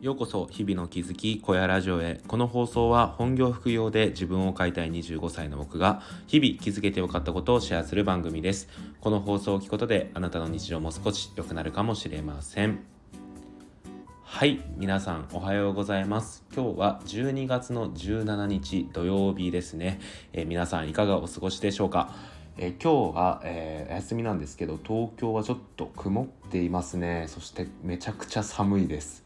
ようこそ日々の気づき小屋ラジオへ。この放送は本業副業で自分を変えたい25歳の僕が日々気づけてよかったことをシェアする番組です。この放送を聞くことであなたの日常も少し良くなるかもしれません。はい皆さんおはようございます。今日は12月の17日土曜日ですね、え、皆さんいかがお過ごしでしょうか？え今日は、えー、休みなんですけど東京はちょっと曇っていますね。そしてめちゃくちゃ寒いです。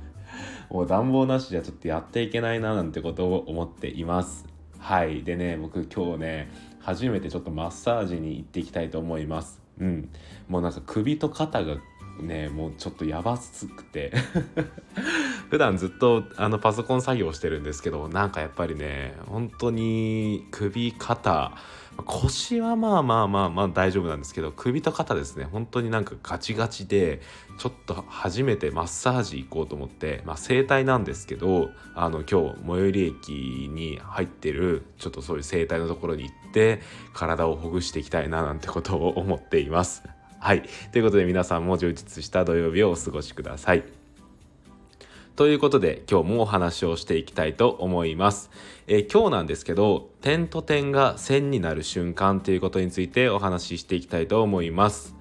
もう暖房なしじゃちょっとやっていけないななんてことを思っています。はい。でね僕今日ね初めてちょっとマッサージに行っていきたいと思います。うん。もうなんか首と肩がねもうちょっとやばすくて 普段ずっとあのパソコン作業してるんですけどなんかやっぱりね本当に首肩腰はまあまあまあまあ大丈夫なんですけど首と肩ですね本当になんかガチガチでちょっと初めてマッサージ行こうと思ってまあ整体なんですけどあの今日最寄り駅に入ってるちょっとそういう整体のところに行って体をほぐしていきたいななんてことを思っています。はいということで皆さんも充実した土曜日をお過ごしください。ということで今日もお話をしていきたいと思います。えー、今日なんですけど点と点が線になる瞬間ということについてお話ししていきたいと思います。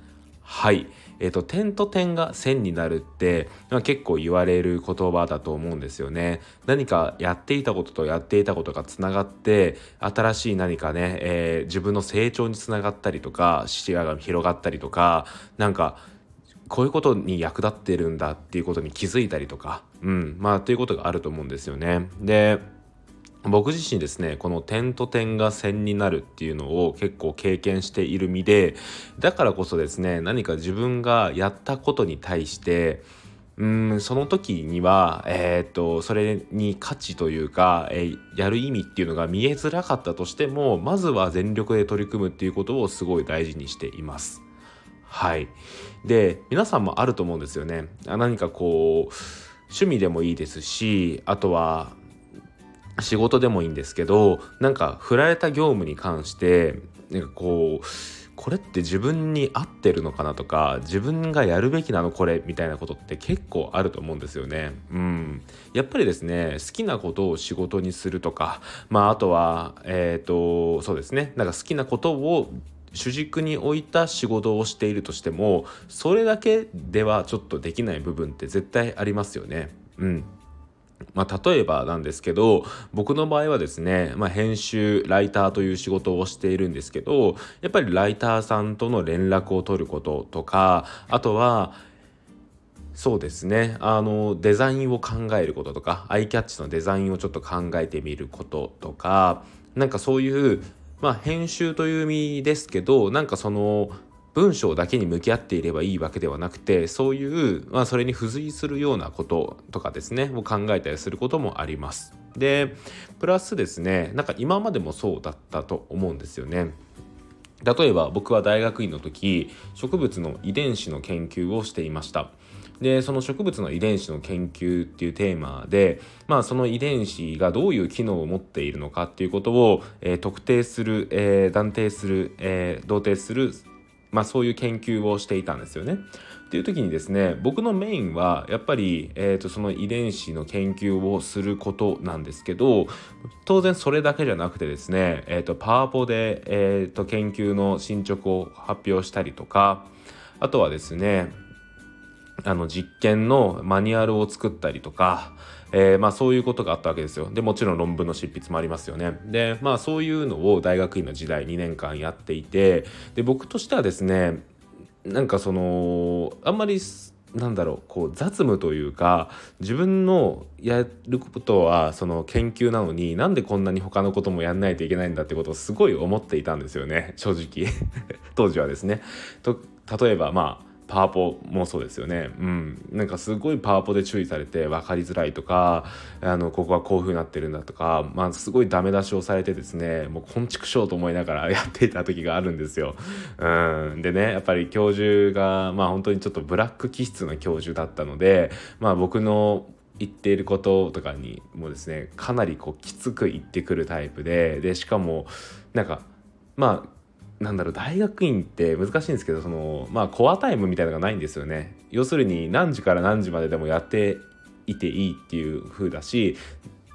はい。えっ、ー、と、点と点が線になるって、まあ、結構言われる言葉だと思うんですよね。何かやっていたこととやっていたことがつながって、新しい何かね、えー、自分の成長につながったりとか、視野が広がったりとか、なんか、こういうことに役立ってるんだっていうことに気づいたりとか、うん、まあということがあると思うんですよね。で僕自身ですねこの点と点が線になるっていうのを結構経験している身でだからこそですね何か自分がやったことに対してうんその時には、えー、っとそれに価値というか、えー、やる意味っていうのが見えづらかったとしてもまずは全力で取り組むっていうことをすごい大事にしています。はい。で、皆さんもあると思うんですよね。何かこう、趣味でもいいですし、あとは、仕事でもいいんですけど、なんか振られた業務に関して、なんかこう、これって自分に合ってるのかなとか自分がやるべきなのこれみたいなことって結構あると思うんですよね。うん。やっぱりですね好きなことを仕事にするとかまああとはえっ、ー、とそうですねなんか好きなことを主軸に置いた仕事をしているとしてもそれだけではちょっとできない部分って絶対ありますよね。うんまあ、例えばなんですけど僕の場合はですね、まあ、編集ライターという仕事をしているんですけどやっぱりライターさんとの連絡を取ることとかあとはそうですねあのデザインを考えることとかアイキャッチのデザインをちょっと考えてみることとかなんかそういうまあ編集という意味ですけどなんかその文章だけに向き合っていればいいわけではなくてそういう、まあ、それに付随するようなこととかですねを考えたりすることもあります。でプラスですねなんか今までもそうだったと思うんですよね。例えば僕は大学院の時植物の遺伝子の研究をしていました。でその植物の遺伝子の研究っていうテーマで、まあ、その遺伝子がどういう機能を持っているのかっていうことを、えー、特定する、えー、断定する、えー、同定する、まあ、そういう研究をしていたんですよね。っていう時にですね僕のメインはやっぱり、えーと、その遺伝子の研究をすることなんですけど当然それだけじゃなくてですね、えーと、パワポで、えーと研究の進捗を発表したりとかあとはですねあの実験のマニュアルを作ったりとか、えー、まあそういうことがあったわけですよ。でもちろん論文の執筆もありますよね。でまあそういうのを大学院の時代2年間やっていてで僕としてはですねなんかそのあんまりなんだろうこう雑務というか自分のやることはその研究なのになんでこんなに他のこともやんないといけないんだってことをすごい思っていたんですよね正直 当時はですね。と例えばまあパワポもそうですよね。うん。なんかすごいパワポで注意されて分かりづらいとか、あの、ここはこういう風になってるんだとか、まあすごいダメ出しをされてですね、もう昆虫しようと思いながら やっていた時があるんですよ。うん。でね、やっぱり教授が、まあ本当にちょっとブラック気質な教授だったので、まあ僕の言っていることとかにもですね、かなりこうきつく言ってくるタイプで、で、しかも、なんか、まあなんだろう大学院って難しいんですけどそのまあコアタイムみたいなのがないんですよね要するに何時から何時まででもやっていていいっていう風だし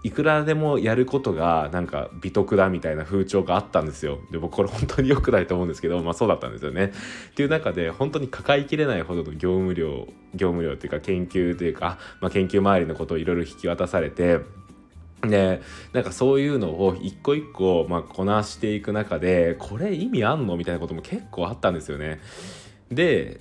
いくらでもやることがなんか美徳だみたいな風潮があったんですよ。で僕これ本当に良くないと思うんですけどまあそうだったんですよね。っていう中で本当に抱えきれないほどの業務量業務量っていうか研究というか、まあ、研究周りのことをいろいろ引き渡されて。でなんかそういうのを一個一個、まあ、こなしていく中でこれ意味あんの？みたいなことも結構あったんですよね。で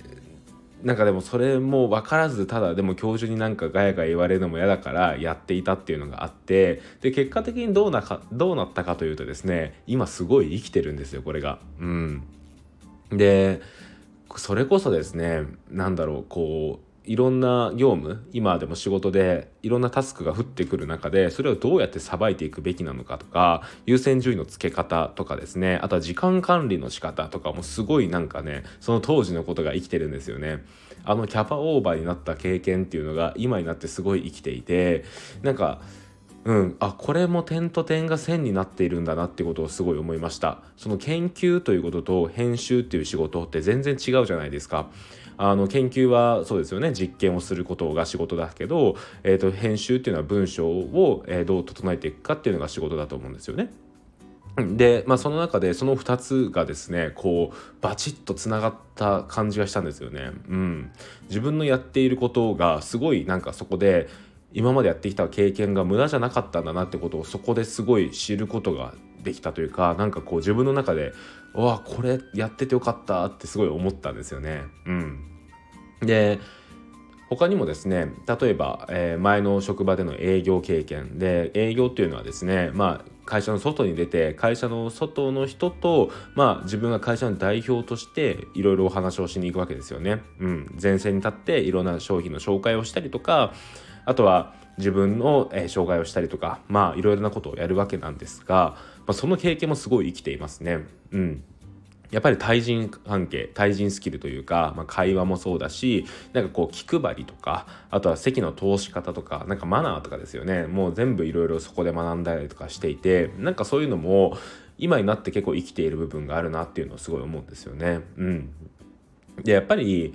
なんかでもそれも分からずただでも教授になんかガヤガヤ言われるのも嫌だからやっていたっていうのがあってで結果的にどうなかどうなったかというとですね今すごい生きてるんですよこれが。うん、でそれこそですね何だろうこういろんな業務今でも仕事でいろんなタスクが降ってくる中でそれをどうやってさばいていくべきなのかとか優先順位のつけ方とかですねあとは時間管理の仕方とかもすごいなんかねその当時のことが生きてるんですよね。あのキャパオーバーになった経験っていうのが今になってすごい生きていてなんかうん、あこれも点と点が線になっているんだなってことをすごい思いましたその研究ということと編集っていう仕事って全然違うじゃないですかあの研究はそうですよね実験をすることが仕事だけど、えーと、編集っていうのは文章を、え、どう整えていくかっていうのが仕事だと思うんですよね。で、まあ、その中でその2つがですねこうバチッとつながった感じがしたんですよね。うん、自分のやっていることがすごいなんかそこで今までやってきた経験が無駄じゃなかったんだなってことをそこですごい知ることができたというかなんかこう自分の中でわあこれやっててよかったってすごい思ったんですよね。うん、で他にもですね例えば、えー、前の職場での営業経験で営業っていうのはですねまあ会社の外に出て会社の外の人と、まあ、自分が会社の代表としていろいろお話をしに行くわけですよね。うん、前線に立っていろんな商品の紹介をしたりとかあとは自分の、えー、紹介をしたりとかまあいろいろなことをやるわけなんですが、まあ、その経験もすごい生きていますね。うんやっぱり対人関係対人スキルというか、まあ、会話もそうだしなんかこう気配りとかあとは席の通し方とかなんかマナーとかですよねもう全部いろいろそこで学んだりとかしていてなんかそういうのも今になって結構生きている部分があるなっていうのをすごい思うんですよね。うん、でやっぱり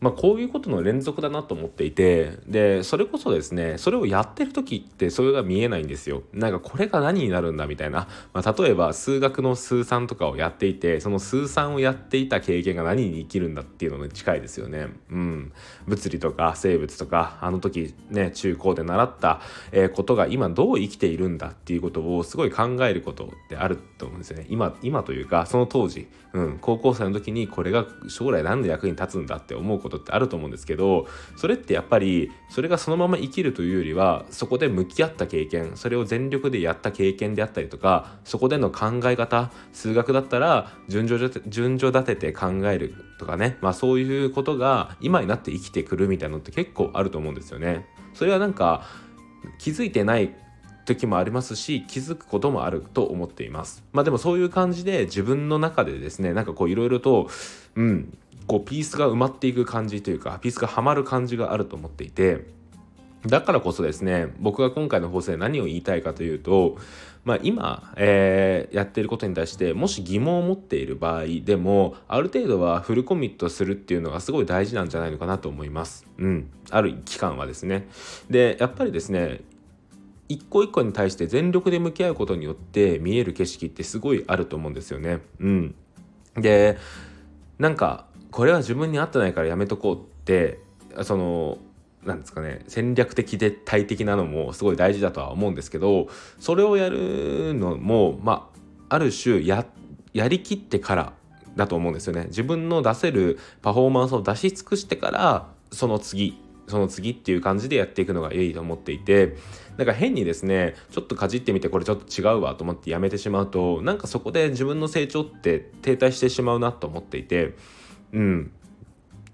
まあ、こういうことの連続だなと思っていてでそれこそですねそれをやってる時ってそれが見えないんですよ。なんかこれが何になるんだみたいな、まあ、例えば数学の数3とかをやっていてその数3をやっていた経験が何に生きるんだっていうのに近いですよね。うん。物理とか生物とかあの時ね中高で習った、えことが今どう生きているんだっていうことをすごい考えることってあると思うんですよね。今今というかその当時、うん、高校生の時にこれが将来何の役に立つんだって思うことってあると思うんですけどそれってやっぱりそれがそのまま生きるというよりはそこで向き合った経験それを全力でやった経験であったりとかそこでの考え方数学だったら順序順序立てて考えるとかねまあそういうことが今になって生きてくるみたいなのって結構あると思うんですよね。それはなんか気づいてない時もありますし気づくこともあると思っていますまあでもそういう感じで自分の中でですねなんかこういろいろとうんこうピースが埋まっていく感じというかピースがはまる感じがあると思っていてだからこそですね僕が今回の放送で何を言いたいかというと、まあ、今、えー、やってることに対してもし疑問を持っている場合でもある程度はフルコミットするっていうのがすごい大事なんじゃないのかなと思います。うん、ある期間はですね。でやっぱりですね一個一個に対して全力で向き合うことによって見える景色ってすごいあると思うんですよね。うん、でなんかこれは自分に合ってないからやめとこうってそのなんですかね戦略的で体的なのもすごい大事だとは思うんですけどそれをやるのもまあある種ややりきってからだと思うんですよね。自分の出せるパフォーマンスを出し尽くしてからその次その次っていう感じでやっていくのがいいと思っていてなんか変にですねちょっとかじってみてこれちょっと違うわと思ってやめてしまうとなんかそこで自分の成長って停滞してしまうなと思っていてうん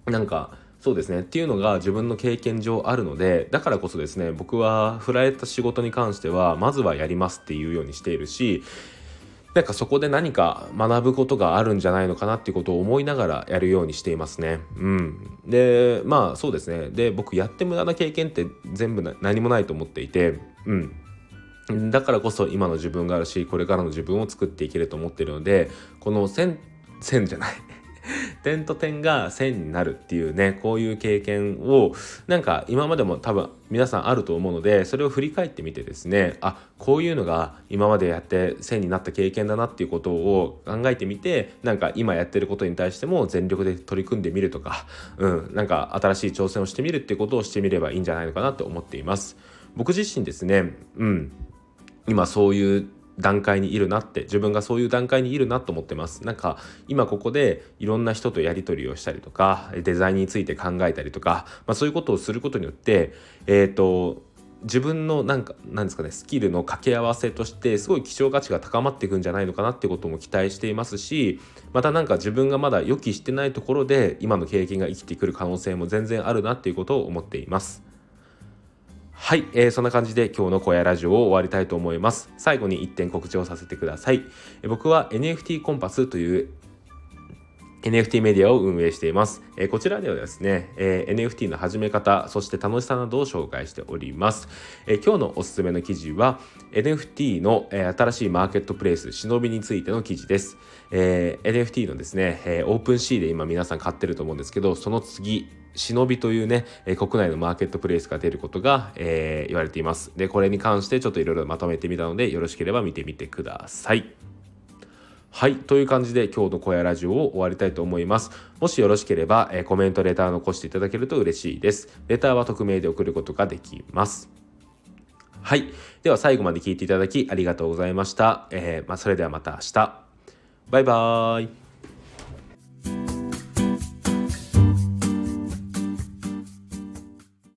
なんかそうですねっていうのが自分の経験上あるのでだからこそですね僕は振られた仕事に関してはまずはやりますっていうようにしているしなんかそこで何か学ぶことがあるんじゃないのかなっていうことを思いながらやるようにしていますね。うん。で、まあそうですね。で、僕やって無駄な経験って全部何もないと思っていて、うん。だからこそ今の自分があるし、これからの自分を作っていけると思ってるので、この線、線じゃない点と点が線になるっていうねこういう経験をなんか今までも多分皆さんあると思うのでそれを振り返ってみてですねあこういうのが今までやって線になった経験だなっていうことを考えてみてなんか今やってることに対しても全力で取り組んでみるとか、うん、なんか新しい挑戦をしてみるっていうことをしてみればいいんじゃないのかなと思っています。僕自身ですね、うん、今そういう段階にいるなって自分がそういう段階にいるなと思ってますなんか今ここでいろんな人とやり取りをしたりとかデザインについて考えたりとか、まあ、そういうことをすることによってえっ、ー、と自分のなんかなんですかねスキルの掛け合わせとしてすごい希少価値が高まっていくんじゃないのかなってことも期待していますしまたなんか自分がまだ予期してないところで今の経験が生きてくる可能性も全然あるなっていうことを思っています。はい、えー、そんな感じで今日の小屋ラジオを終わりたいと思います。最後に1点告知をさせてください。え僕は NFT コンパスという NFT メディアを運営しています。え、こちらではですね、え、NFT の始め方、そして楽しさなどを紹介しております。え、今日のおすすめの記事は、NFT の、え新しいマーケットプレイス、忍びについての記事です。え NFT のですね、えオープンシーで今皆さん買ってると思うんですけど、その次、忍びというね、え国内のマーケットプレイスが出ることが、えー、言われています。で、これに関してちょっといろいろまとめてみたので、よろしければ見てみてください。はい。という感じで今日の小屋ラジオを終わりたいと思います。もしよろしければ、え、コメント、レター残していただけると嬉しいです。レターは匿名で送ることができます。はい。では最後まで聞いていただきありがとうございました。えー、まあ、それではまた明日。バイバーイ。